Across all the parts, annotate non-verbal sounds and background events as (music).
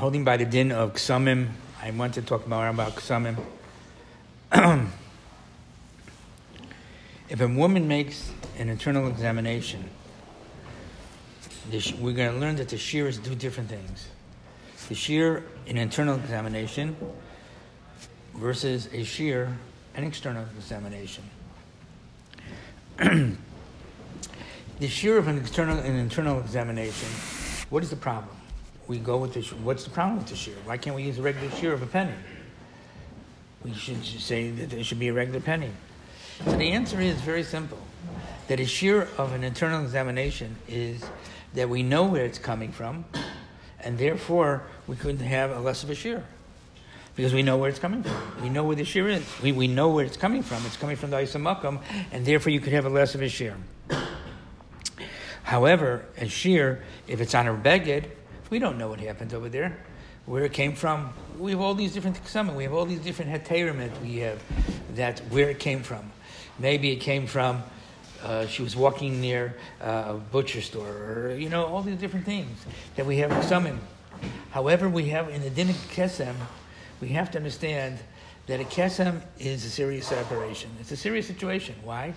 holding by the din of Ksumim. I want to talk more about Ksumim. (clears throat) if a woman makes an internal examination, we're going to learn that the shears do different things. The shear in internal examination versus a shear an external examination. (clears throat) the shear of an external an internal examination, what is the problem? We go with the what's the problem with the shear? Why can't we use a regular shear of a penny? We should say that it should be a regular penny. So the answer is very simple. That a shear of an internal examination is that we know where it's coming from, and therefore we couldn't have a less of a shear because we know where it's coming from. We know where the shear is. We, we know where it's coming from. It's coming from the Isamakam, and therefore you could have a less of a shear. However, a shear, if it's on a beged, we don't know what happened over there, where it came from. We have all these different ksumim. We have all these different heterim that we have, that where it came from. Maybe it came from. Uh, she was walking near uh, a butcher store, or you know, all these different things that we have ksumim. However, we have in the din of kesem, we have to understand that a kesem is a serious separation. It's a serious situation. Why?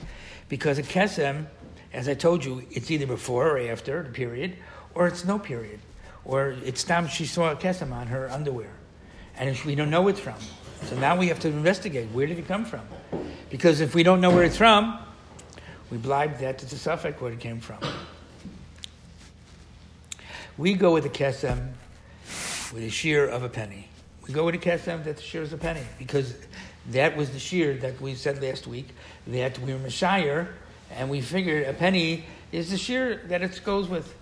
Because a kesem, as I told you, it's either before or after the period, or it's no period, or it's time she saw a kesem on her underwear, and we don't know where it's from. So now we have to investigate where did it come from, because if we don't know where it's from, we blind that it's a suffix where it came from. We go with a kesem with a shear of a penny. We go with a kesem that the shear is a penny because that was the shear that we said last week that we were Messiah and we figured a penny is the shear that it goes with.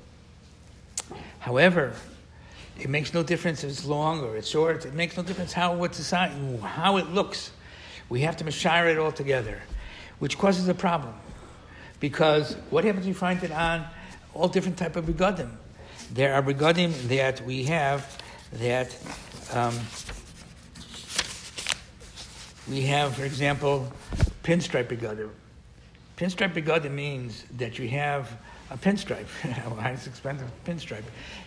However, it makes no difference if it's long or it's short. It makes no difference how what's how it looks. We have to Messiah it all together, which causes a problem. Because what happens if you find it on all different type of begadim? There are begadim that we have that um, we have, for example, pinstripe begadim. Pinstripe begadim means that you have a pinstripe, (laughs) highest expensive pinstripe.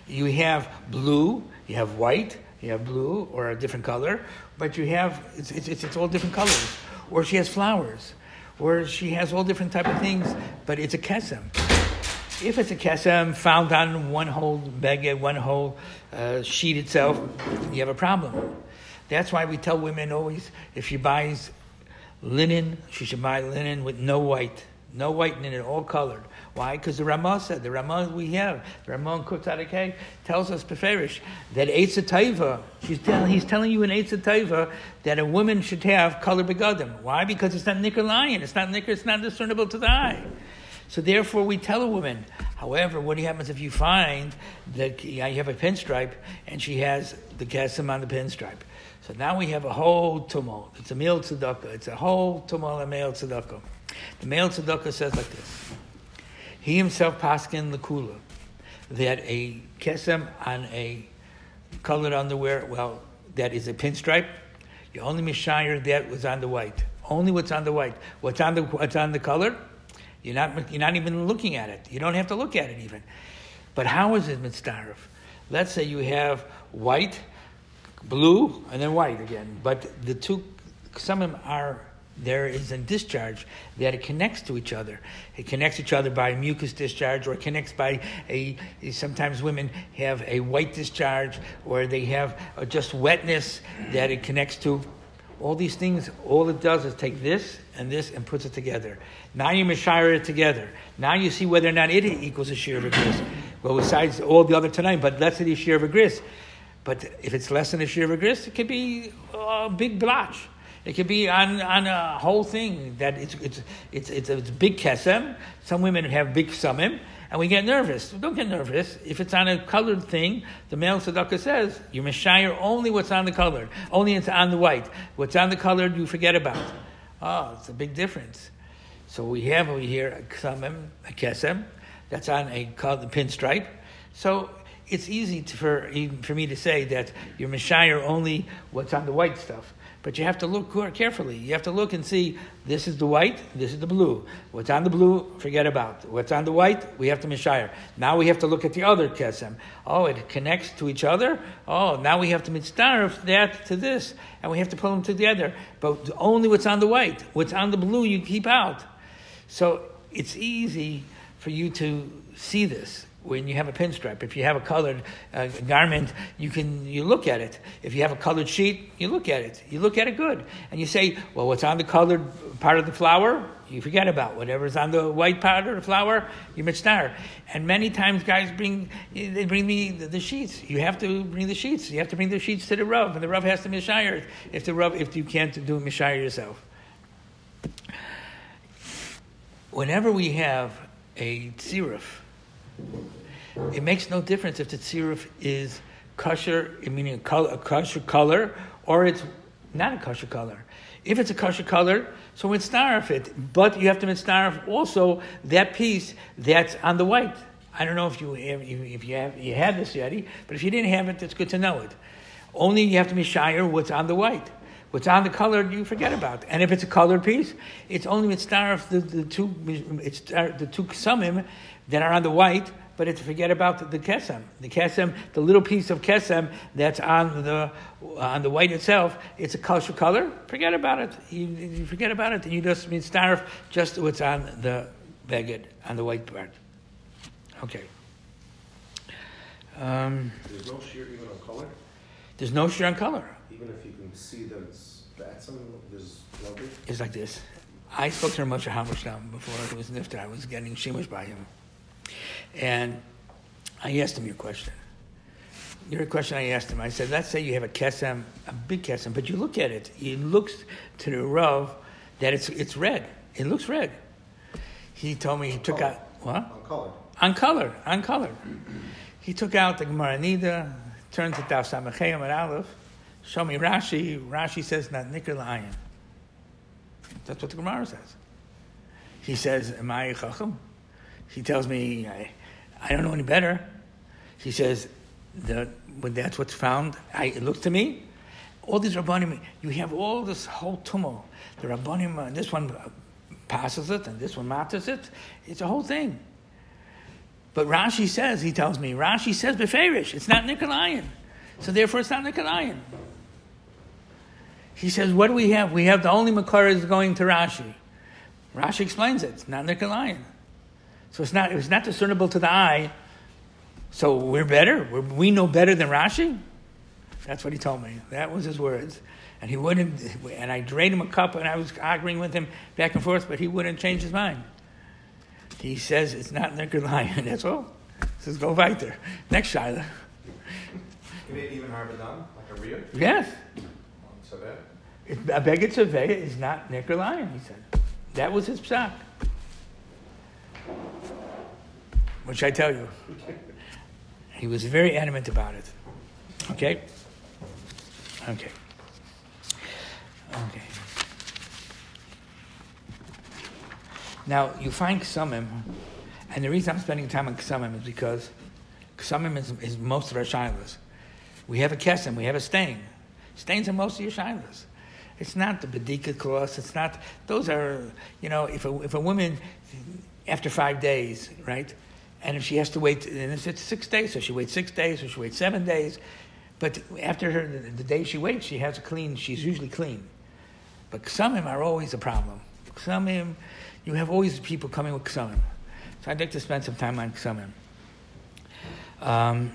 You have blue, you have white, you have blue or a different color, but you have it's, it's, it's all different colors. Or she has flowers, or she has all different type of things, but it's a kesem. If it's a kesem found on one whole beged, one whole uh, sheet itself, you have a problem. That's why we tell women always if she buys linen, she should buy linen with no white. No white linen, all colored. Why? Because the Ramah said, the Ramah we have, the Ramah in Kutzadikeh tells us, Beferish, that Eitz tell, he's telling you in Eitz that a woman should have color begadim. Why? Because it's not nicker it's not nicker, it's not discernible to the eye. So therefore, we tell a woman. However, what happens if you find that you have a pinstripe and she has the kesem on the pinstripe? So now we have a whole tumult. It's a male tzedakah. It's a whole tumult of male tzedakah. The male tzedakah says like this. He himself paskin kula that a kesem on a colored underwear, well, that is a pinstripe. You only mishayir that was on the white. Only what's on the white. What's on the what's on the color? You're not you're not even looking at it. You don't have to look at it even. But how is it mitzdarif? Let's say you have white blue and then white again. But the two, some of them are, there is a discharge that it connects to each other. It connects each other by mucus discharge or it connects by a, sometimes women have a white discharge or they have just wetness that it connects to. All these things, all it does is take this and this and puts it together. Now you mashire it together. Now you see whether or not it equals a shear of a gris. Well, besides all the other tonight, but let's say the shear of a gris. But if it's less than a shear of a gris, it could be a big blotch. It could be on, on a whole thing that it's, it's, it's, it's, a, it's big kesem. Some women have big sumim, and we get nervous. Don't get nervous. If it's on a colored thing, the male tzedakah says, you mashire only what's on the colored, only it's on the white. What's on the colored, you forget about. Oh, it's a big difference. So we have over here a sumim, a kesem, that's on a colored pinstripe. So it's easy to, for, for me to say that you're only what's on the white stuff. But you have to look carefully. You have to look and see this is the white, this is the blue. What's on the blue, forget about. What's on the white, we have to mishire. Now we have to look at the other kesem. Oh, it connects to each other. Oh, now we have to mitzdarif that to this, and we have to pull them together. But only what's on the white. What's on the blue, you keep out. So it's easy for you to see this when you have a pinstripe. If you have a colored uh, garment, you can you look at it. If you have a colored sheet, you look at it. You look at it good, and you say, "Well, what's on the colored part of the flower, you forget about. Whatever's on the white part of the flower, you mitzvah." And many times, guys bring they bring me the, the, sheets. You have to bring the sheets. You have to bring the sheets to the rub, and the rub has to mishayir if the rub if you can't do mishayir yourself. Whenever we have a tziruf, it makes no difference if the tziruf is kosher, meaning a, color, a kosher color, or it's not a kosher color. If it's a kosher color, so mitzdarif it. But you have to mitzdarif also that piece that's on the white. I don't know if you have, if you have you have this yet, but if you didn't have it, it's good to know it. Only you have to be shyer what's on the white. What's on the colored, you forget about. And if it's a colored piece, it's only mitzdarif the, the two it's the two sumim that are on the white but it's forget about the, kesem. The kesem, the little piece of kesem that's on the on the white itself, it's a kosher color. Forget about it. You, you forget about it, and you just mean starve just what's on the beged on the white part. Okay. Um, there's no shear even on color. There's no shear on color. Even if you can see that it's some there's no. It's like this. I spoke to Moshe Hammerstein before it was nifter. I was getting shemesh by him. And I asked him your question. Your question I asked him, I said, let's say you have a kesem, a big kesem, but you look at it, it looks to the rav that it's, it's red. It looks red. He told me he took color. out, what? On color. On color, on color. He took out the Gemara Nida, turned to Daf Samachayim and Aleph, show me Rashi. Rashi says, not Nikr. That's what the Gemara says. He says, Am I Chacham? He tells me, I, I don't know any better. He says, that when that's what's found, I, it looks to me, all these Rabbanim, you have all this whole tumult. The Rabbanim, uh, this one passes it, and this one matters it. It's a whole thing. But Rashi says, he tells me, Rashi says Beferish, it's not Nikolayan. So therefore it's not Nikolayan. He says, what do we have? We have the only Makar is going to Rashi. Rashi explains it, it's not Nikolayan. So it's not, it's not discernible to the eye. So we're better. We're, we know better than Rashi. That's what he told me. That was his words. And he wouldn't, and I drained him a cup and I was arguing with him back and forth, but he wouldn't change his mind. He says it's not Nicker Lion. (laughs) That's all. He says go weiter. Next Shiloh. Can it even harbour them like a rear? Yes. So that? A Beged Survey is not Nicker Lion, he said. That was his psak. Should I tell you? He was very adamant about it. Okay? Okay. Okay. Now, you find Ksamim, and the reason I'm spending time on Ksamim is because Ksamim is, is most of our shilas. We have a kesem, we have a stain. Stains are most of your shilas. It's not the bedika clause. It's not. Those are, you know, if a if a woman after five days, right? And if she has to wait, and it's six days, so she waits six days, or she waits seven days. But after her, the, day she waits, she has a clean, she's usually clean. But ksamim are always a problem. Ksamim, you have always people coming with ksamim. So I'd like to spend some time on ksamim. Um,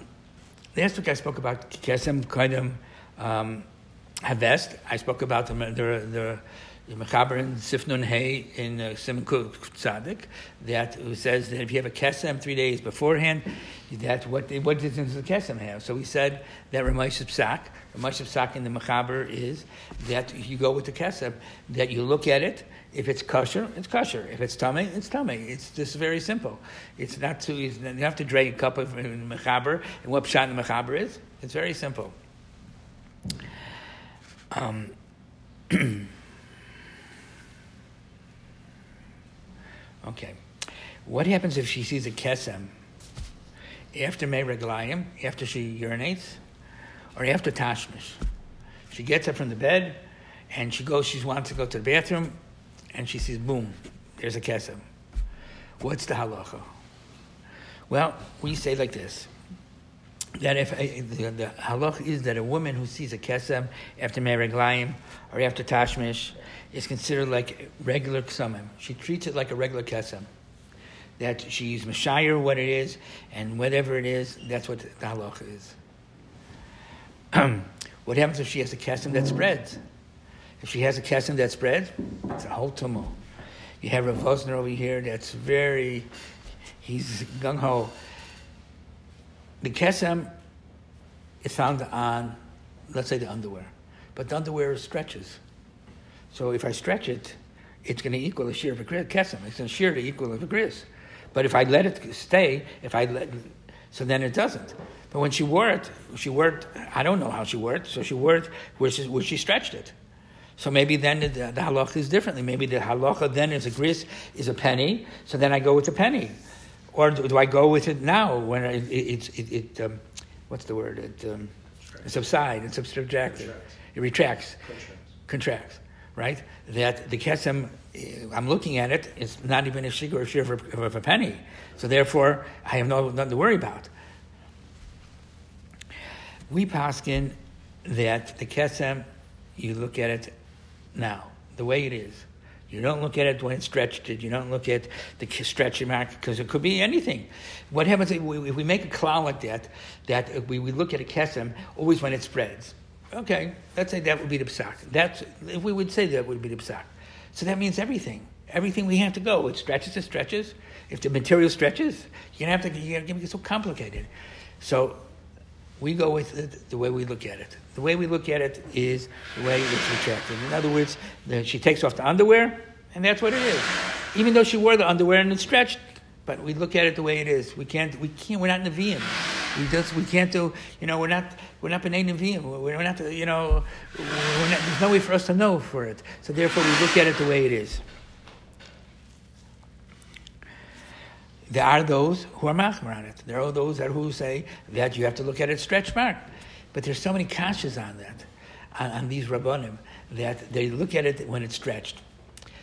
last week I spoke about kesem, kadam, um, havest. I spoke about the, the, the Mechaber in Sifnun Hay in uh, Simon Tzadik that says that if you have a kesem three days beforehand, that's what what does the kesem have? So he said that Ramesh Psak, Ramesh Psak in the Mechaber is that you go with the kesem, that you look at it. If it's kosher, it's kosher. If it's tummy, it's tummy. It's just very simple. It's not too. You have to drag a cup of mechaber and what pshat the mechaber is. It's very simple. Um, (clears throat) Okay. What happens if she sees a kesem after Mereglayim, after she urinates, or after Tashmish? She gets up from the bed and she goes, she wants to go to the bathroom, and she sees, boom, there's a kesem. What's the halacha? Well, we say like this that if the, the halach is that a woman who sees a kesem after mereglayim or after tashmish is considered like regular ksumim. She treats it like a regular kesem. That she's mashayir what it is, and whatever it is, that's what the halach is. (clears throat) what happens if she has a kesem that spreads? If she has a kesem that spreads, it's a whole tumult. You have Rav Wosner over here that's very, he's gung ho the kesem is found on, let's say, the underwear, but the underwear stretches. So if I stretch it, it's going to equal a shear of a kesem. It's going to shear the equal of a gris. But if I let it stay, if I let, so then it doesn't. But when she wore it, she wore it, I don't know how she wore it, so she wore it where she, where she stretched it. So maybe then the, the halacha is differently. Maybe the halacha then is a gris, is a penny, so then I go with the penny. Or do, do I go with it now when it, it, it, it um, what's the word? It, um, it subsides, it subtracts, it retracts, contracts. contracts, right? That the kesem, uh, I'm looking at it, it's not even a shig or a shir of, of a penny. So therefore, I have no, nothing to worry about. We paskin that the kesem, you look at it now, the way it is. You don't look at it when it's stretched. You don't look at the stretching mark because it could be anything. What happens if we, if we make a cloud like that? That we, we look at a kesem always when it spreads. Okay, let's say that would be the psak. That's if we would say that would be the psak. So that means everything. Everything we have to go. It stretches. It stretches. If the material stretches, you're gonna have to. You're gonna get so complicated. So we go with it the way we look at it. The way we look at it is the way it's retracted. In other words, the, she takes off the underwear, and that's what it is. Even though she wore the underwear and it's stretched, but we look at it the way it is. We can't. We can't. We're not Nevi'im. We just. We can't do. You know. We're not. We're not B'nai Nevi'im. We're not. You know. Not, there's no way for us to know for it. So therefore, we look at it the way it is. There are those who are machmer on it. There are those that who say that you have to look at it stretch mark. But there's so many kashas on that, on, on, these rabbanim, that they look at it when it's stretched.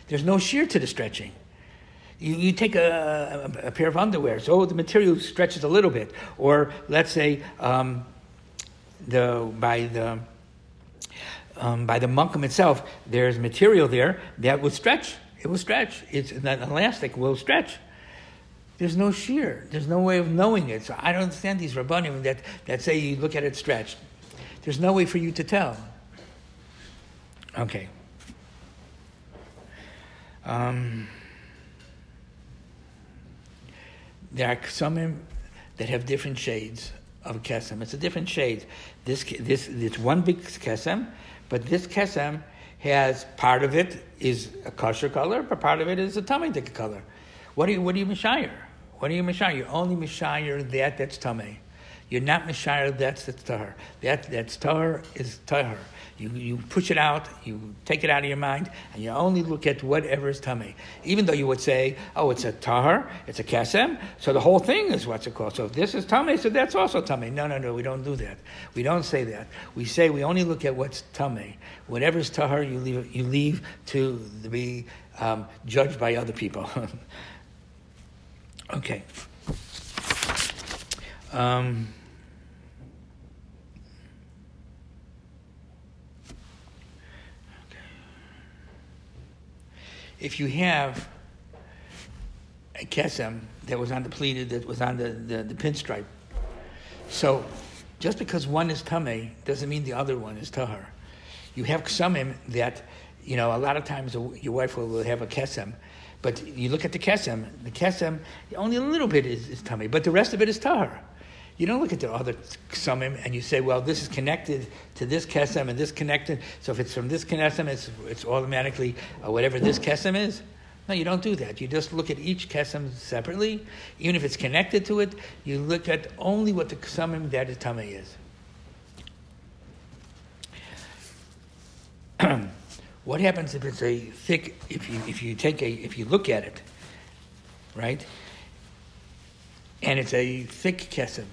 There's no shear to the stretching. You, you take a, a, a, pair of underwear, so the material stretches a little bit. Or let's say um, the, by the um, by the munkum itself, there's material there that will stretch. It will stretch. It's elastic will stretch. There's no shear. There's no way of knowing it. So I don't understand these rabbanim that, that say you look at it stretched. There's no way for you to tell. Okay. Um, there are some that have different shades of kesem. It's a different shade. This, this, it's one big kesem, but this kesem has part of it is a kosher color, but part of it is a tummy color. What do you, what do you mishire? What are you Mishayir? You're only Mishayir that that's Tameh. You're not Mishayir that's that's Tahar. That, that's Tahar is Tahar. You, you push it out, you take it out of your mind, and you only look at whatever is Tameh. Even though you would say, oh, it's a Tahar, it's a Kasem, so the whole thing is what's it called. So if this is Tameh, so that's also Tameh. No, no, no, we don't do that. We don't say that. We say we only look at what's Tameh. Whatever's Tahar, you leave, you leave to be um, judged by other people. (laughs) Okay. Um, if you have a kesem that was on the pleated, that was on the, the, the pinstripe, so just because one is tame doesn't mean the other one is tahar. You have ksamim that, you know, a lot of times your wife will have a kesem but you look at the kesem, the kesem, only a little bit is, is tummy, but the rest of it is tahar. You don't look at the other kesem and you say, well, this is connected to this kesem and this connected. So if it's from this kesem, it's, it's automatically uh, whatever this kesem is. No, you don't do that. You just look at each kesem separately. Even if it's connected to it, you look at only what the kesem that is tummy is. (clears throat) What happens if it's a thick? If you if you take a if you look at it, right, and it's a thick kesem,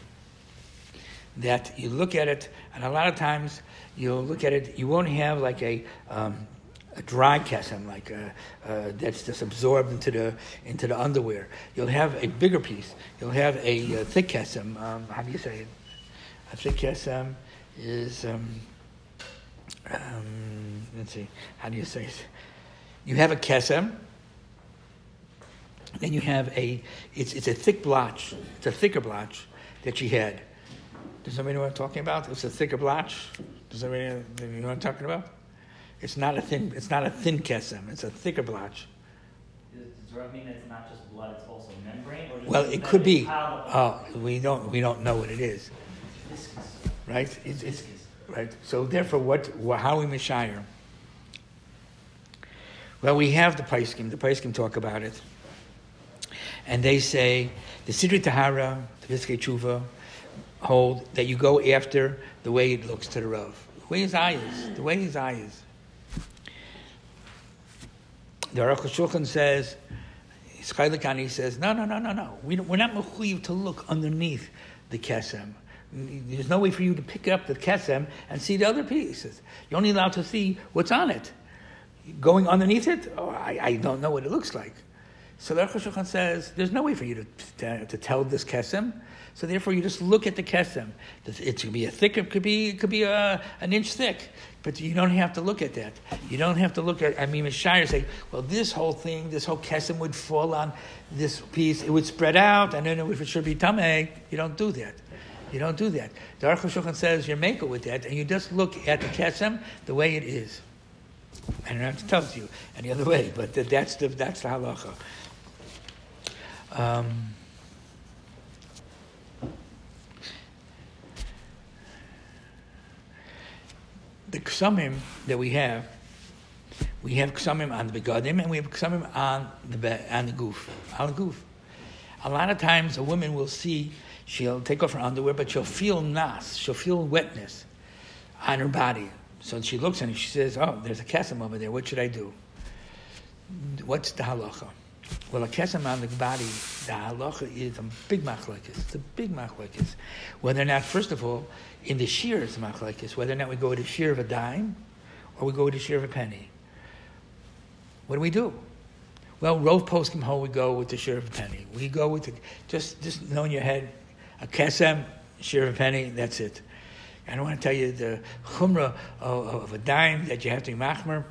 that you look at it, and a lot of times you'll look at it, you won't have like a, um, a dry kesem, like a, uh, that's just absorbed into the into the underwear. You'll have a bigger piece. You'll have a, uh, thick kesem. Um, how do you say it? A thick kesem is. Um, um, let's see. How do you say it? You have a kesem. Then you have a. It's it's a thick blotch. It's a thicker blotch that she had. Does somebody know what I'm talking about? It's a thicker blotch. Does somebody know what I'm talking about? It's not a thin. It's not a thin kesem. It's a thicker blotch. Does that mean it's not just blood? It's also membrane. Or well, it could be. Oh, we don't. We don't know what it is. Viscous. Right. It's, it's right. So therefore, what? How we mishire? Well, we have the Paiskim. The Paiskim talk about it, and they say the Sidri Tahara, the Pischei Tshuva, hold that you go after the way it looks to the Rav. The way his eye is. The way his eye is. The Aruch Shulchan says, Skailikani says, no, no, no, no, no. We we're not mechuyev to look underneath the kesem. There's no way for you to pick up the kesem and see the other pieces. You're only allowed to see what's on it. Going underneath it, oh, I, I don't know what it looks like. So the Shulchan says, there's no way for you to, to, to tell this kesem. So therefore, you just look at the kesem. It could be a thick, it could be, it could be a, an inch thick, but you don't have to look at that. You don't have to look at. I mean, Shire say, well, this whole thing, this whole kesem would fall on this piece. It would spread out, and then would, it should be tameh. You don't do that. You don't do that. The Aruch Shulchan says you're maker with that, and you just look at the kesem the way it is. I don't have to tell you any other way, but that's the that's the halacha. Um, the ksumim that we have, we have ksumim on the begadim and we have ksumim on the on the goof, on the goof. A lot of times, a woman will see she'll take off her underwear, but she'll feel nas, she'll feel wetness on her body. So she looks it, she says, "Oh, there's a kesem over there. What should I do?" What's the halacha? Well, a kesem on the body, the halacha is a big machlekes. It's a big machlekes. Whether or not, first of all, in the shear it's a machlekes, whether or not we go a shear of a dime or we go a shear of a penny. What do we do? Well, Rove Poskim Ho, we go with the shear of a penny. We go with the, just, just know in your head, a kesem, shear of a penny, that's it. I don't want to tell you the chumrah of, of, a dime that you have to be machmer.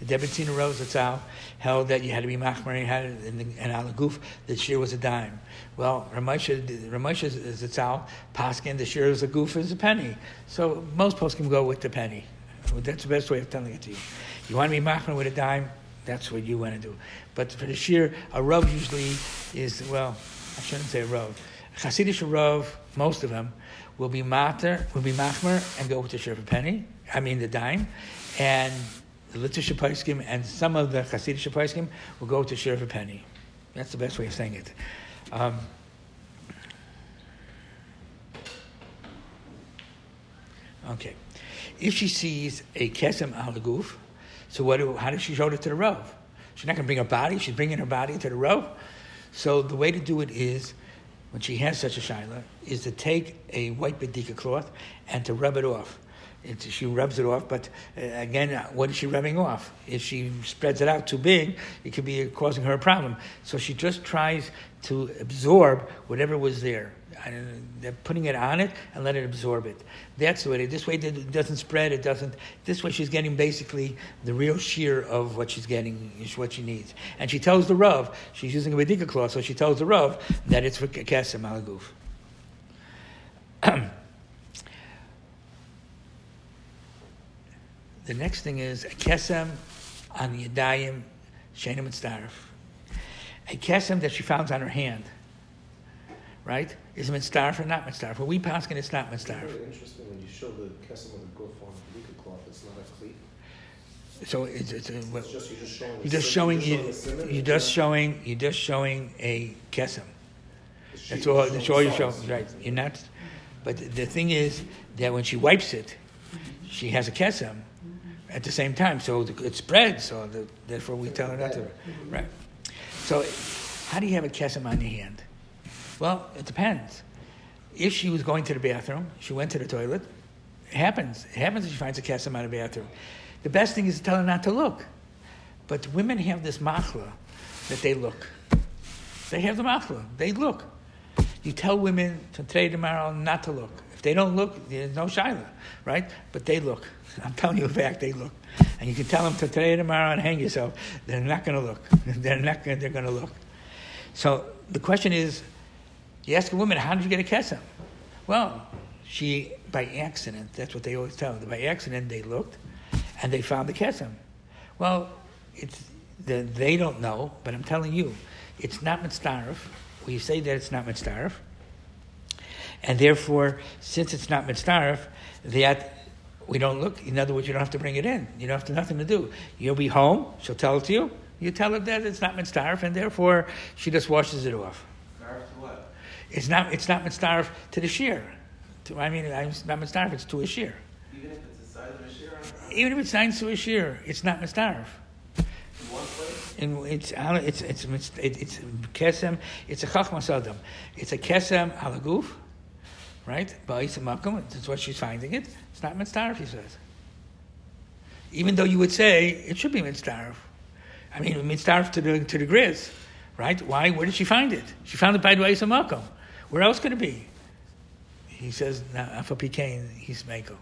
The Debetzina Rose Zatzal held that you had to be machmer, you had in, the, in Al Guf, the shear was a dime. Well, Ramosha Zatzal, Paskin, the shear was a goof is a penny. So most can go with the penny. That's the best way of telling it to you. You want to be machmer with a dime, that's what you want to do. But for the shear, a rov usually is, well, I shouldn't say a rov. Hasidic rov, most of them, will be mater, will be machmer and go with the shear a penny, I mean the dime. And the Litvish Shapaiskim and some of the Hasidic Shapaiskim will go to share penny. That's the best way of saying it. Um, okay. If she sees a kesem al guf, so what do, how does she show it to the Rav? She's not going to bring her body, she's bringing her body to the Rav. So the way to do it is, when she has such a shaila, is to take a white bedika cloth and to rub it off she rubs it off, but uh, again, uh, what is she rubbing off? If she spreads it out too big, it could be causing her a problem. So she just tries to absorb whatever was there. They're putting it on it and let it absorb it. That's the way. It, this way, it doesn't spread. It doesn't. This way, she's getting basically the real shear of what she's getting is what she needs. And she tells the Rav she's using a bedika cloth, so she tells the Rav that it's for kesem alaguf. (clears throat) The next thing is a kesem on the yadayim shenim mitzdarif. A kesem that she found on her hand, right? Is mitzdarif or not mitzdarif? Well, we pass it's not mitzdarif. It's very interesting when you show the kesem with a goof on the cloth. It's not a cleat. So it's, it's, a, well, it's just you're just showing. You're just showing you. You're just showing. You're just showing a kesem. That's all. That's all you're showing. Right. You're not. But the thing is that when she wipes it, she has a kesem at the same time. So it spreads. So the, therefore we tell her not to. Right. So how do you have a kesem on your hand? Well, it depends. if she was going to the bathroom, she went to the toilet. It happens. It happens if she finds a kesem out of the bathroom. The best thing is to tell her not to look. But women have this machla that they look. They have the machla. They look. You tell women to today, tomorrow, not to look. If they don't look, there's no shaila, right? But they look. (laughs) I'm telling you a fact, they look. And you can tell them to today, tomorrow, and hang yourself. They're not going to look. (laughs) They're not. They're going to look. So the question is, you ask a woman, how did you get a kesem? Well, she by accident. That's what they always tell them. By accident, they looked, and they found the kesem. Well, it's the, they don't know, but I'm telling you, it's not mitzdarif. We say that it's not mitzdarif, and therefore, since it's not mitzdarif, that we don't look. In other words, you don't have to bring it in. You don't have to nothing to do. You'll be home. She'll tell it to you. You tell her that it's not mitzdarif, and therefore she just washes it off. It's not. It's not mitzdarif to the shear. To, I mean, it's not mitzdarif. It's to a shear. Even if it's the size of a shear? Even if it's signed to a shear, it's not mitzdarif. In one place? And it's it's it's it's it's kesem. It's a chachmas adam. It's a kesem alaguf, right? Ba'is makom. That's what she's finding it. It's not mitzdarif. He says. Even though you would say it should be mitzdarif. I mean, mitzdarif to the to the grizz, right? Why? Where did she find it? She found it by Ba'is makom. Where else could it be? He says, "Afapikain he's meko."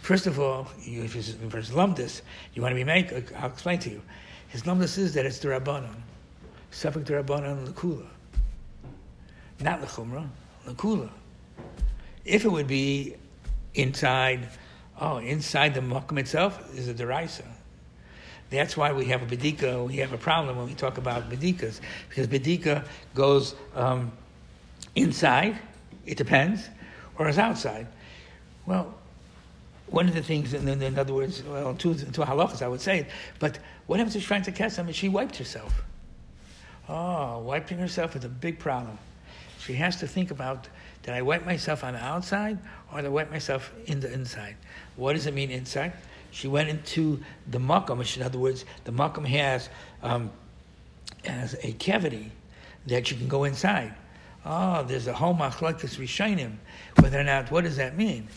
First of all, you, if if he's lumdus, you want to be make. I'll explain to you. His lumdus is that it's the rabbanon, suffix the rabbanon lekula, not lechumra, lekula. If it would be inside, oh, inside the makom itself is a deraisa. That's why we have a bedika. We have a problem when we talk about bedikas because bedika goes um, inside. It depends, or is outside. Well, one of the things, in, in other words, well, two, two halachas, I would say it, but what happens she's trying to catch and she wiped herself? Oh, wiping herself is a big problem. She has to think about, did I wipe myself on the outside or did I wipe myself in the inside? What does it mean inside? She went into the makam, in other words, the makam has, um, has a cavity that you can go inside. Oh, there's a whole machlokes rishonim. Whether or not, what does that mean?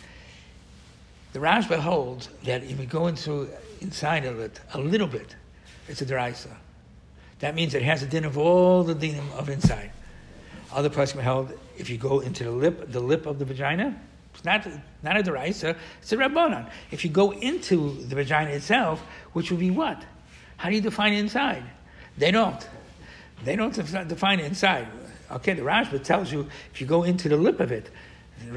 The Rashba holds that if you go into inside of it a little bit, it's a deraisa. That means it has a din of all the dinim of inside. Other person held if you go into the lip, the lip of the vagina, it's not not a deraisa, it's a rabbanon. If you go into the vagina itself, which would be what? How do you define inside? They don't. They don't define inside. Okay, the Rashba tells you if you go into the lip of it, the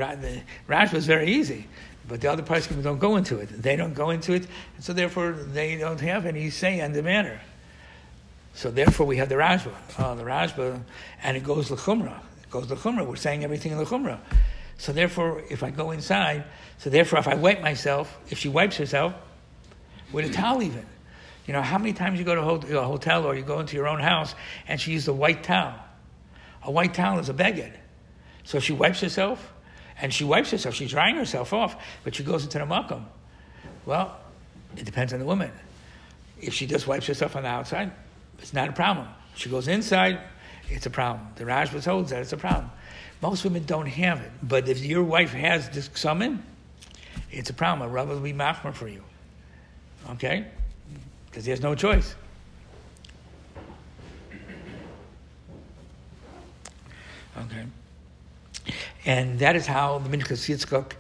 Rashba is very easy. But the other poskim don't go into it. They don't go into it, so therefore they don't have any say on the matter. So therefore we have the Rashba. Oh, the Rashba, and it goes the Chumrah. It goes Chumrah. We're saying everything in the Chumrah. So therefore, if I go inside, so therefore if I wipe myself, if she wipes herself, with a towel even. You know, how many times you go to a hotel or you go into your own house and she used a white towel? A white towel is a beged. So she wipes herself, and she wipes herself. She's drying herself off, but she goes into the makom. Well, it depends on the woman. If she just wipes herself on the outside, it's not a problem. She goes inside, it's a problem. The Rashba holds that it's a problem. Most women don't have it, but if your wife has this summon, it's a problem. A rubber will be machmer for you. Okay? Because there's no choice. Okay. And that is how the Minchas Yitzchok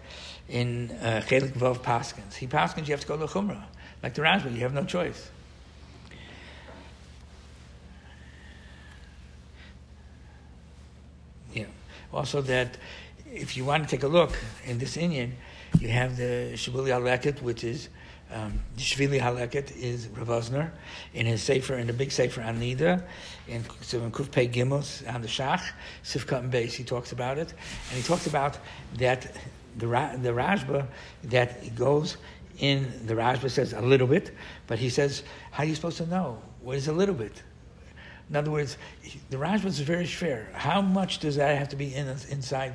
in uh, Chelik Vav Paskins. He Paskins, you have to go to Chumrah. Like the Rashba, you have no choice. Yeah. Also, that if you want to take a look in this Indian, you have the Shibuli Aleket, which is um, Shvili Haleket is Ravosner in his Sefer, in the big Sefer on Nida, in, so in Kuf Pei Gimos on the Shach, Sifkat and Beis, he talks about it. And he talks about that the, the Rashba, that goes in, the Rashba says a little bit, but he says, how are you supposed to know? What is a little bit? In other words, the Rashba is very fair. How much does that have to be in, inside?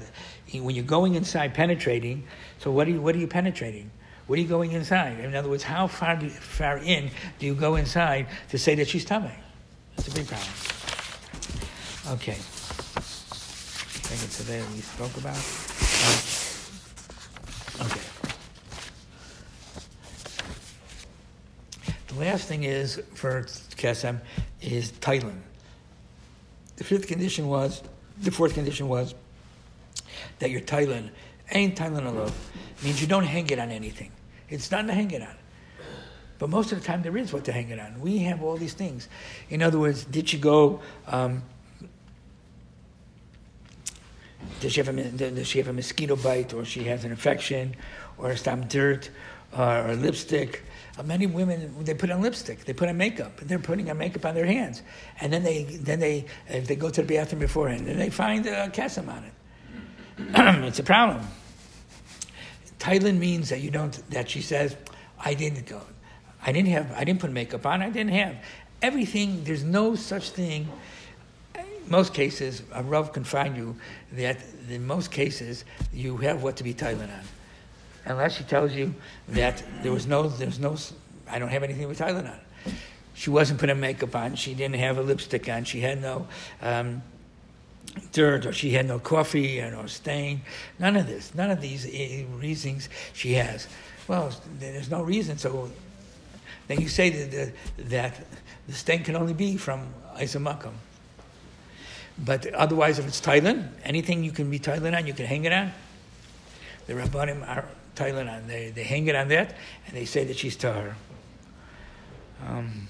When you're going inside penetrating, so what are you, what are you penetrating? What are you going inside? In other words, how far, do, far in do you go inside to say that she's tummy? That's a big problem. Okay. I think it's today we spoke about. Um, okay. The last thing is for Kesem is Thailand. The fifth condition was, the fourth condition was that your Thailand ain't Thailand alone. Means you don't hang it on anything. It's not to hang it on. But most of the time, there is what to hang it on. We have all these things. In other words, did she go? Um, does she have a does she have a mosquito bite, or she has an infection, or some dirt, uh, or lipstick? Uh, many women they put on lipstick, they put on makeup, they're putting on makeup on their hands, and then they then they if they go to the bathroom beforehand, then they find a kesem on it. (clears throat) it's a problem. Thailand means that you don't. That she says, I didn't go. I didn't have, I didn't put makeup on, I didn't have. Everything, there's no such thing. In most cases, a Rav can find you that in most cases you have what to be Thailand on. Unless she tells you that there was no, there's no, I don't have anything with Thailand on. She wasn't putting makeup on, she didn't have a lipstick on, she had no um, dirt, or she had no coffee, or no stain. None of this, none of these eh, reasons she has. Well, there's no reason, so then you say that the, that the stain can only be from Isamakam. But otherwise, if it's Thailand, anything you can be Thailand on, you can hang it on. The Rabbanim are Thailand on. They, they hang it on that, and they say that she's Tahar. Um,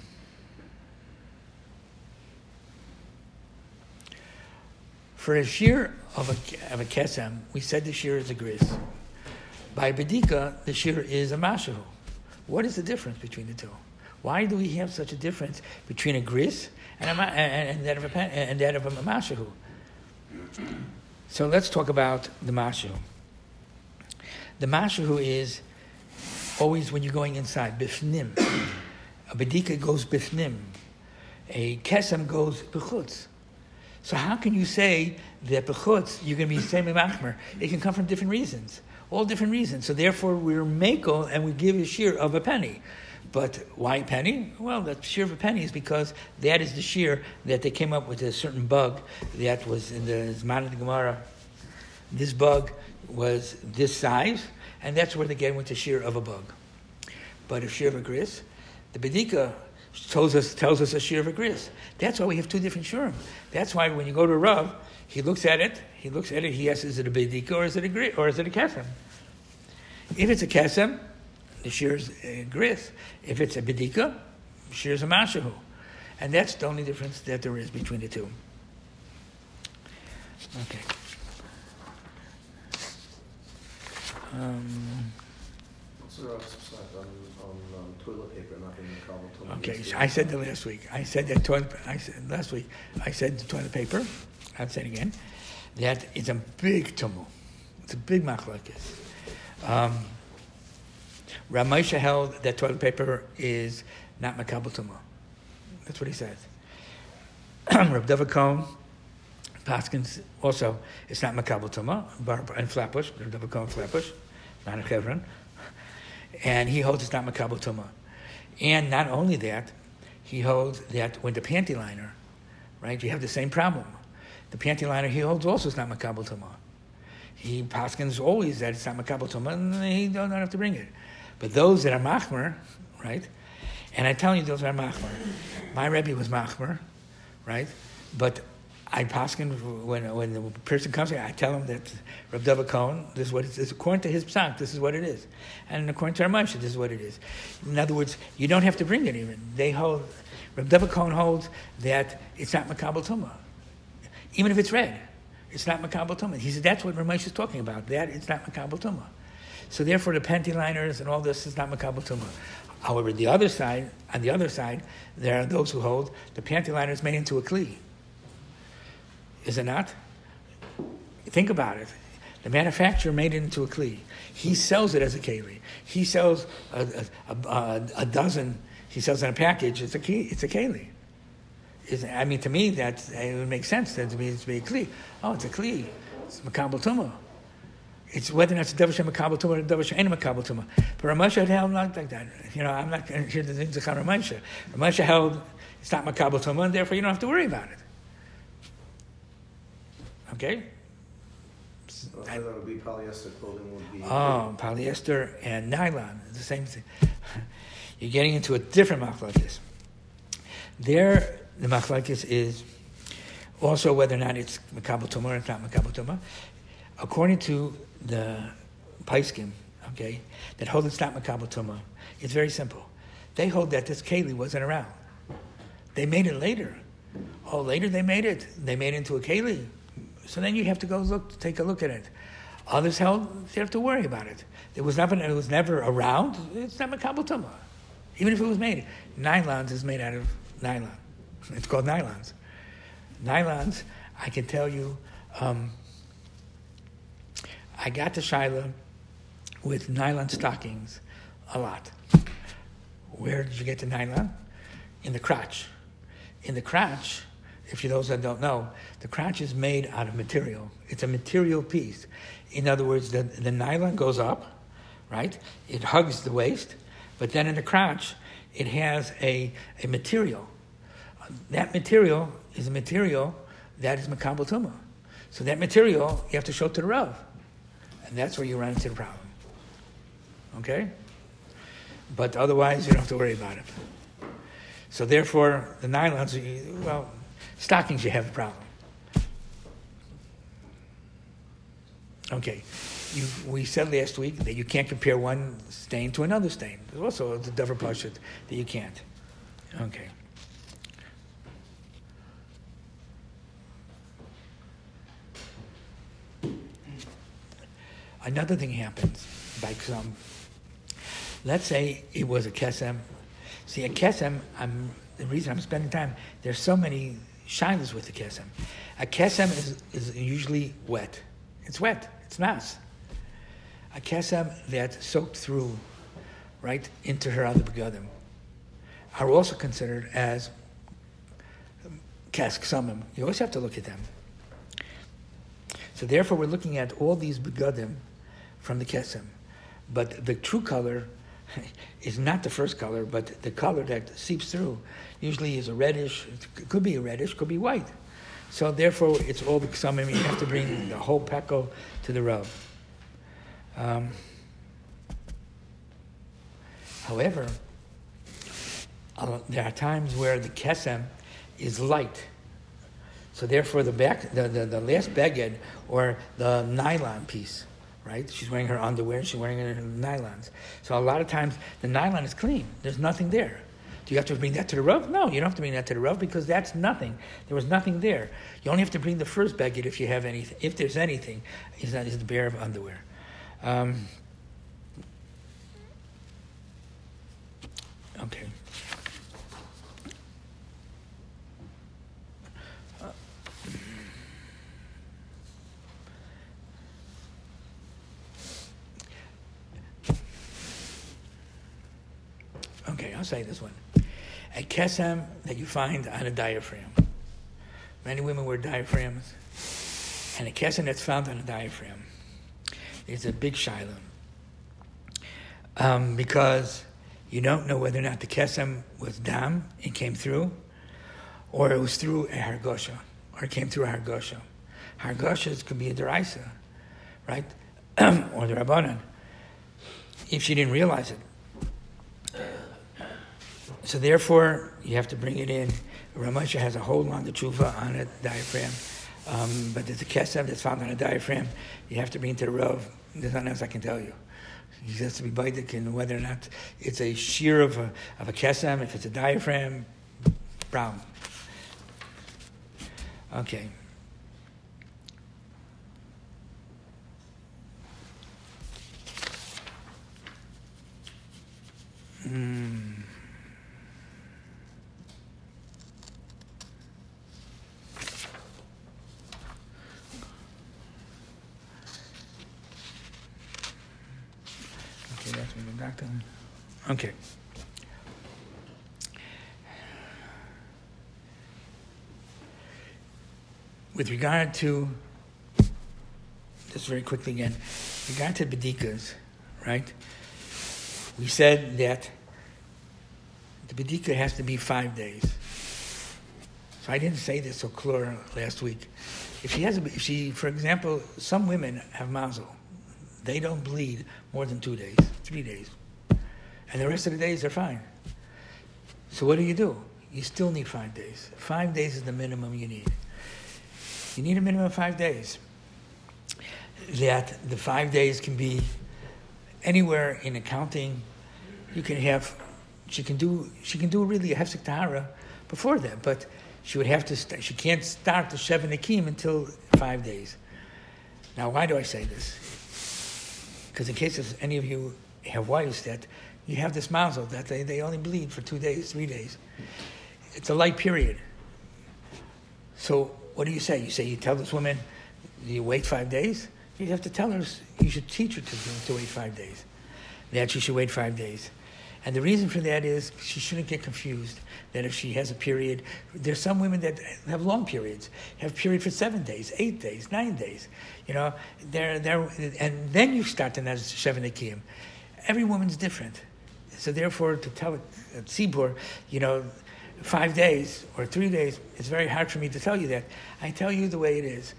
for a shear of a, of a kesem, we said the shear is a gris. By Bedika, the shear is a mashahu. What is the difference between the two? Why do we have such a difference between a gris and, a, and, that of a and that of a mashahu? So let's talk about the mashahu. The mashahu is always when you're going inside bifnim. A bedika goes bifnim. A kesem goes bechutz. So how can you say that bechutz you're going to be the same machmer? It can come from different reasons all different reasons. So therefore, we're mako and we give a shear of a penny. But why a penny? Well, the shear of a penny is because that is the shear that they came up with a certain bug that was in the Zman of the Gemara. This bug was this size, and that's where they get with the shear of a bug. But a shear of a gris, the Bedika tells us, tells us a shear of a gris. That's why we have two different shurim. That's why when you go to a Rav, he looks at it, he looks at it, he asks, is it a bedika or is it a gris, or is it a kesem? If it's a kesem, the shear is a gris. If it's a bedika, shear is a mashahu. And that's the only difference that there is between the two. Okay. Um, toilet paper not Okay, so I said that last week. I said that toilet. I said last week. I said the toilet paper. I'll say it again, that it's a big tumult. It's a big machlokes. Um, Ramesha held that toilet paper is not makabel tumah. That's what he says. (clears throat) David Cohen, Paskins also, it's not makabel tumah, and Flatbush, Rab David Cohen Flatbush, not a Chevron, and he holds it's not makabel tumah. And not only that, he holds that when the panty liner, right, you have the same problem. The panty liner he holds also is not makabel tumah. He paskins always that it's not makabel tumah, and he don't have to bring it. But those that are machmer, right? And I tell you, those are machmer. My rebbe was machmer, right? But I paskin when when the person comes here, I tell him that Reb David Cohen, this is what it is. According to his psak, this is what it is, and according to our Ramosha, this is what it is. In other words, you don't have to bring it even. They hold Reb David Cohen holds that it's not makabel tumah even if it's red. It's not makabel tumah. He said that's what Ramesh is talking about. That it's not makabel tumah. So therefore, the panty liners and all this is not makabel tumah. However, the other side, on the other side, there are those who hold the panty liner is made into a kli. Is it not? Think about it. The manufacturer made it into a kli. He sells it as a keli. He sells a, a, a, a dozen. He sells in a package. It's a key. It's a is, I mean, to me, that it would make sense that to be, to be a kli. Oh, it's a kli. It's makabel tumah. It's whether or not it's a davar makabel tumah or davar ain't makabel tumah. But Ramosha held not like that. You know, I'm not here to think Zechar Ramosha. Ramosha held it's not makabel tumah, and therefore you don't have to worry about it. Okay, It's, Well, that would be polyester clothing would be. Oh, polyester and nylon, the same thing. (laughs) You're getting into a different machlokes. There, the machlokes is also whether or not it's makabel tumah or it's not makabel tumah. According to the Paiskim, okay, that hold it's not makabel tumah, it's very simple. They hold that this keli wasn't around. They made it later. Oh, later they made it. They made it into a keli. So then you have to go look, take a look at it. Others held they have to worry about it. It was never, it was never around. It's not makabel tumah. Even if it was made, nylons is made out of nylon. (laughs) It's called nylons. Nylons, I can tell you, um, I got to Shiloh with nylon stockings a lot. Where did you get the nylon? In the crotch. In the crotch, if you those that don't know, the crotch is made out of material. It's a material piece. In other words, the, the nylon goes up, right? It hugs the waist, but then in the crotch, it has a, a material. That material is a material that is makabel tumah. So that material you have to show to the Rav. And that's where you run into the problem. Okay? But otherwise, you don't have to worry about it. So therefore, the nylons, well, stockings, you have a problem. Okay. You, we said last week that you can't compare one stain to another stain. There's also the Dover Pashut that you can't. Okay. Another thing happens by some. Let's say it was a kesem. See, a kesem, I'm, the reason I'm spending time, there's so many shilas with the kesem. A kesem is, is usually wet. It's wet. It's nas. A kesem that soaked through, right, into her other begadim, are also considered as kask summum. You always have to look at them. So therefore, we're looking at all these begadim from the kesem. But the true color (laughs) is not the first color, but the color that seeps through usually is a reddish, it could be a reddish, could be white. So therefore, it's all summum. You have to bring the whole pekel to the rub. Um, however, there are times where the kesem is light. So therefore, the back, the, the, the last beged or the nylon piece, right? She's wearing her underwear. She's wearing her nylons. So a lot of times the nylon is clean. There's nothing there. Do you have to bring that to the rub? No, you don't have to bring that to the rub because that's nothing. There was nothing there. You only have to bring the first beged if you have anything. If there's anything, is that is the bare of underwear. Um, okay. Okay, I'll say this one. A kesem that you find on a diaphragm. Many women wear diaphragms. And a kesem that's found on a diaphragm is a big shiloh. Um, because you don't know whether or not the kesem was dam and came through, or it was through a hargosha, or it came through a hargosha. Hargoshas could be a derisa, right? (clears throat) or the rabbanan, if she didn't realize it. So therefore, you have to bring it in. Ramasha has a hold on the tshuva on a diaphragm, um, but there's a kesem that's found on a diaphragm. You have to bring it to the rov. There's nothing else I can tell you. He has to be baidik in whether or not it's a shear of a, of a kesem, if it's a diaphragm, brown. Okay. Hmm. Okay. With regard to, just very quickly again, regard to bedikas, right? We said that the bedika has to be five days. So I didn't say this so clear last week, if she has, a, if she, for example, some women have mazel, they don't bleed more than two days, three days, and the rest of the days they're fine. So what do you do? You still need five days. Five days is the minimum you need. You need a minimum of five days. That the five days can be anywhere in accounting. You can have, she can do, she can do really a hefsek tahara before that, but she would have to, st- she can't start the Shiva Nekiim until five days. Now, why do I say this? Because in case any of you have wives that you have this mazel that they, they only bleed for two days, three days. It's a light period. So what do you say? You say you tell this woman, you wait five days? You have to tell her, you should teach her to, to wait five days. That she should wait five days. And the reason for that is she shouldn't get confused that if she has a period, there's some women that have long periods, have period for seven days, eight days, nine days. You know, they're, they're, and then you start the Shiva Nekiim. Every woman's different. So therefore, to tell a, a uh, tzibur, you know, five days or three days, it's very hard for me to tell you that. I tell you the way it is.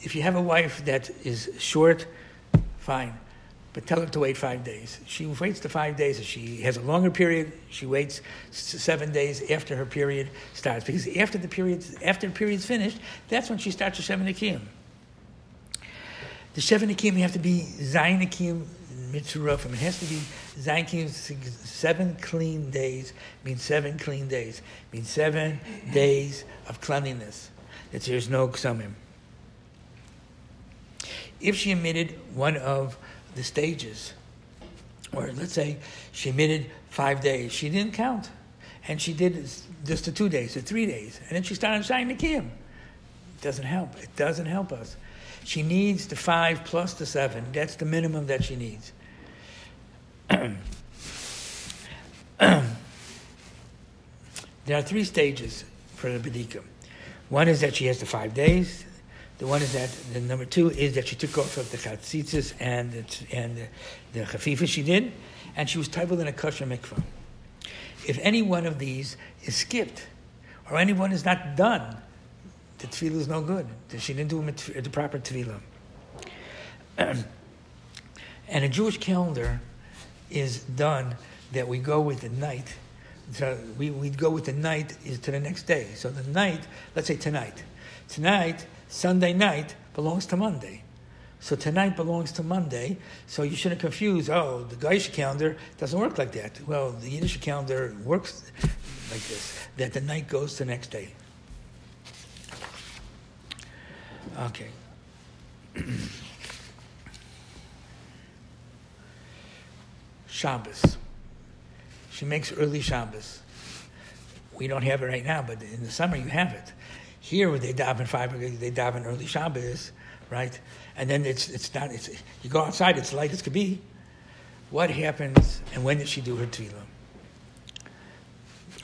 If you have a wife that is short, fine. But tell her to wait five days. She waits the five days. If she has a longer period, she waits seven days after her period starts. Because after the period, after the period's finished, that's when she starts the Shiva Nekiim. The Shiva Nekiim, have to be Zayin Akim Mitzurafim. It has to be Zayin seven clean days, means seven clean days, means seven days of cleanliness, that there's no ksumim. If she omitted one of the stages, or let's say she omitted five days, she didn't count, and she did just the two days, the three days, and then she started shining the kim. It doesn't help. It doesn't help us. She needs the five plus the seven. That's the minimum that she needs. (clears throat) there are three stages for the bedika. One is that she has the five days. The one is that the number two is that she took off of the chatzitzis and the, and the, the chafifa she did, and she was titled in a kosher mikvah. If any one of these is skipped, or any one is not done, the tevilah is no good. She didn't do the proper tevilah. (clears throat) and a Jewish calendar is done that we go with the night. So we, we go with the night is to the next day. So the night, let's say tonight. Tonight, Sunday night, belongs to Monday. So tonight belongs to Monday. So you shouldn't confuse, oh, the Geisha calendar doesn't work like that. Well, the Yiddish calendar works like this, that the night goes to the next day. Okay. (clears throat) Shabbos. She makes early Shabbos. We don't have it right now, but in the summer you have it. Here, when they daven five, they daven early Shabbos, right? And then it's it's not. It's you go outside. It's light as could be. What happens? And when does she do her tefillah?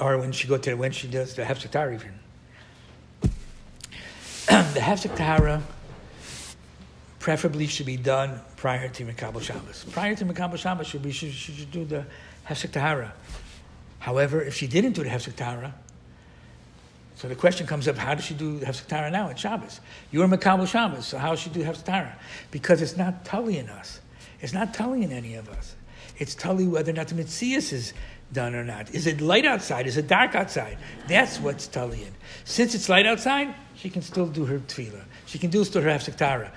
Or when she go to when she does the hefsek even. (clears throat) the hefsek preferably should be done prior to Makabal Shabbos. Prior to Makabal Shabbos, should be, she, she should do the Hefsek Tahara. However, if she didn't do the Hefsek Tahara, so the question comes up, how does she do Hefsek Tahara now at Shabbos? You're Makabal Shabbos, so how does she do Hefsek Tahara? Because it's not Tully in us. It's not Tully in any of us. It's Tully whether or not the Mitzias is done or not. Is it light outside? Is it dark outside? That's what's Tully in. Since it's light outside, she can still do her tefillah. She can do still her Hefsek Tahara.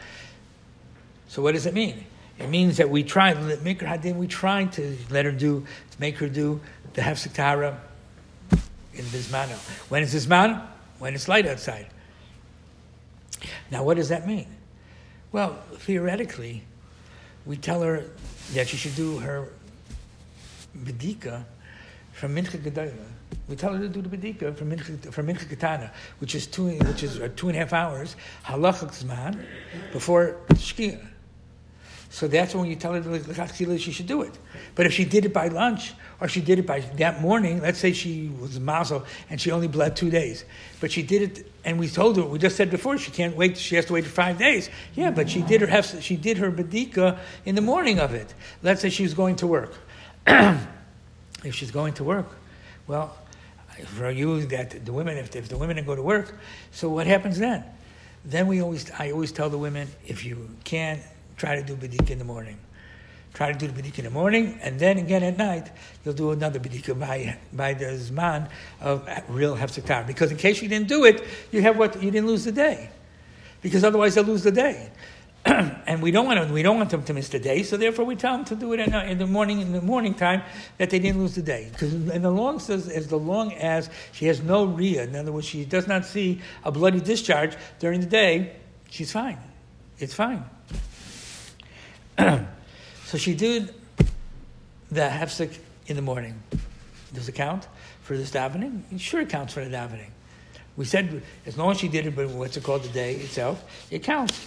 So what does it mean? It means that we try, Mikra Hadin, we try to let her do, to make her do the Hefsek Tahara in Bismano. When it's Bismano? When it's light outside. Now, what does that mean? Well, theoretically, we tell her that she should do her Bedika from Mincha Gedola. We tell her to do the Bedika from Mincha, from Mincha Katana, which is two, which is uh, two and a half hours, halachak zman, before Shkia. So that's when you tell her she should do it. But if she did it by lunch, or she did it by that morning, let's say she was mazel and she only bled two days, but she did it, and we told her, we just said before, she can't wait, she has to wait for five days. Yeah, but she did her she did her bedika in the morning of it. Let's say she was going to work. (clears throat) if she's going to work, well, for you that the women, if, if the women go to work, so what happens then? Then we always, I always tell the women, if you can, try to do bedika in the morning. Try to do the bedika in the morning, and then again at night, you'll do another bedika by, by the zman of real hefsektar. Because in case you didn't do it, you have what, you didn't lose the day. Because otherwise they'll lose the day. (clears throat) and we don't want to, we don't want them to miss the day, so therefore we tell them to do it in, the morning in the morning time that they didn't lose the day. Because in the long says as long as she has no ria, in other words, she does not see a bloody discharge during the day, she's fine. It's fine. (clears throat) so she did the hefsek in the morning. Does it count for this davening? It sure it counts for the davening. We said as long as she did it, but what's it called the day itself, it counts.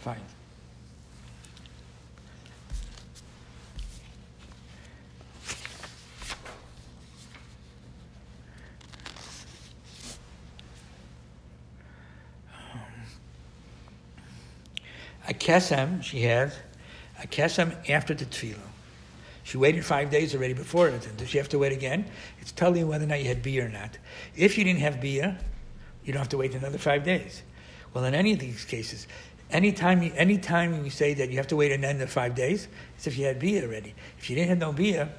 Fine. A kesem she has, a kesem after the tefillah. She waited five days already before it. Does she have to wait again? It's telling you whether or not you had beer or not. If you didn't have beer, you don't have to wait another five days. Well, in any of these cases, Anytime, you, anytime you say that you have to wait an end of five days, it's if you had bia already. If you didn't have no bia,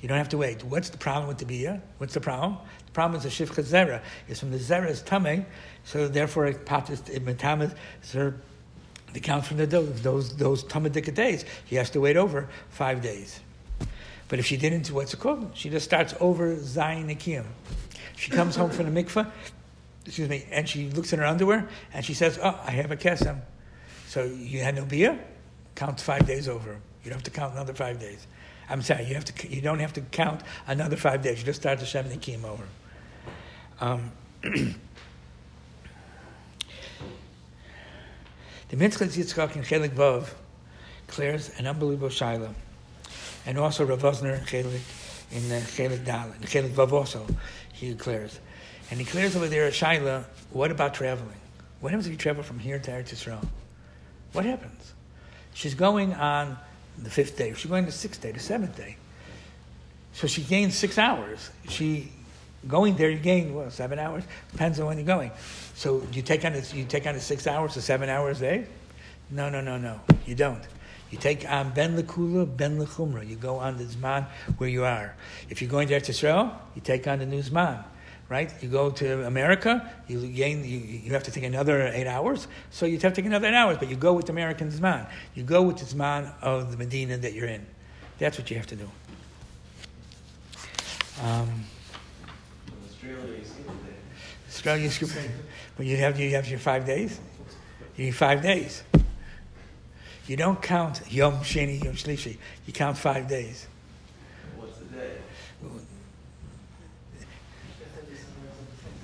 you don't have to wait. What's the problem with the bia? What's the problem? The problem is the shichvas zera. It's from the zera's tummy, so therefore it patas metamas the count from the those those those tamadika days. He has to wait over five days. But if she didn't, what's it called? She just starts over zayin nikiyim. She comes home from the mikveh, excuse me, and she looks in her underwear and she says, "Oh, I have a kesem." So you had no beer, count five days over. You don't have to count another five days. I'm sorry, you have to. You don't have to count another five days. You just start the seventy kiyum over. Um, (clears throat) the Minchas Yitzchak in Chelik Vav clears an unbelievable shaila, and also Rav Wosner in Chelik in Chelik Dal in Chelik Vav also he clears, and he clears over there a shaila. What about traveling? What happens if you travel from here to Eretz Yisrael? What happens? She's going on the fifth day. She's going the sixth day, the seventh day. So she gains six hours. She going there, you gain what seven hours. Depends on when you're going. So you take on this, you take on the six hours or seven hours a day. No, no, no, no. You don't. You take on ben lekula, ben lechumra. You go on the zman where you are. If you're going to Eretz Yisrael, you take on the new zman right? You go to America, you gain, you, you have to take another eight hours, so you have to take another eight hours, but you go with the American Zman. You go with the Zman of the Medina that you're in. That's what you have to do. Um, Australia, you skip a day. But you have, you have your five days. You need five days. You don't count Yom Sheni, Yom Shlishi. You count five days. What's the day?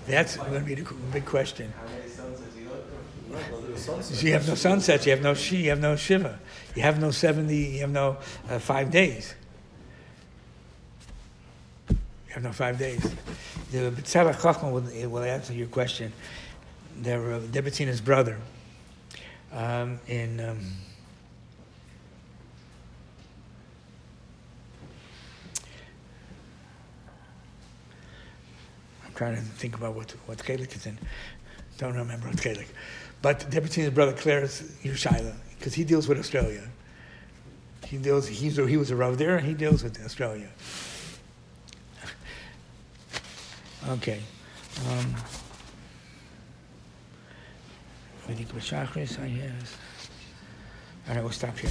That's going to be the big question. So you have no sunsets, you have no she, you have no shiva, you have no seventy, you have no uh, five days. You have no five days. The Tzara Chachma will, will answer your question. They're uh, brother um, in. Um, I'm trying to think about what what Chelik is in. Don't remember what Chelik. But Deputy's brother Claire is Yerushalayim because he deals with Australia. He deals. He's he was a rav there, he deals with Australia. (laughs) okay. Um, I think Medikra chakras, I guess. And I will stop here.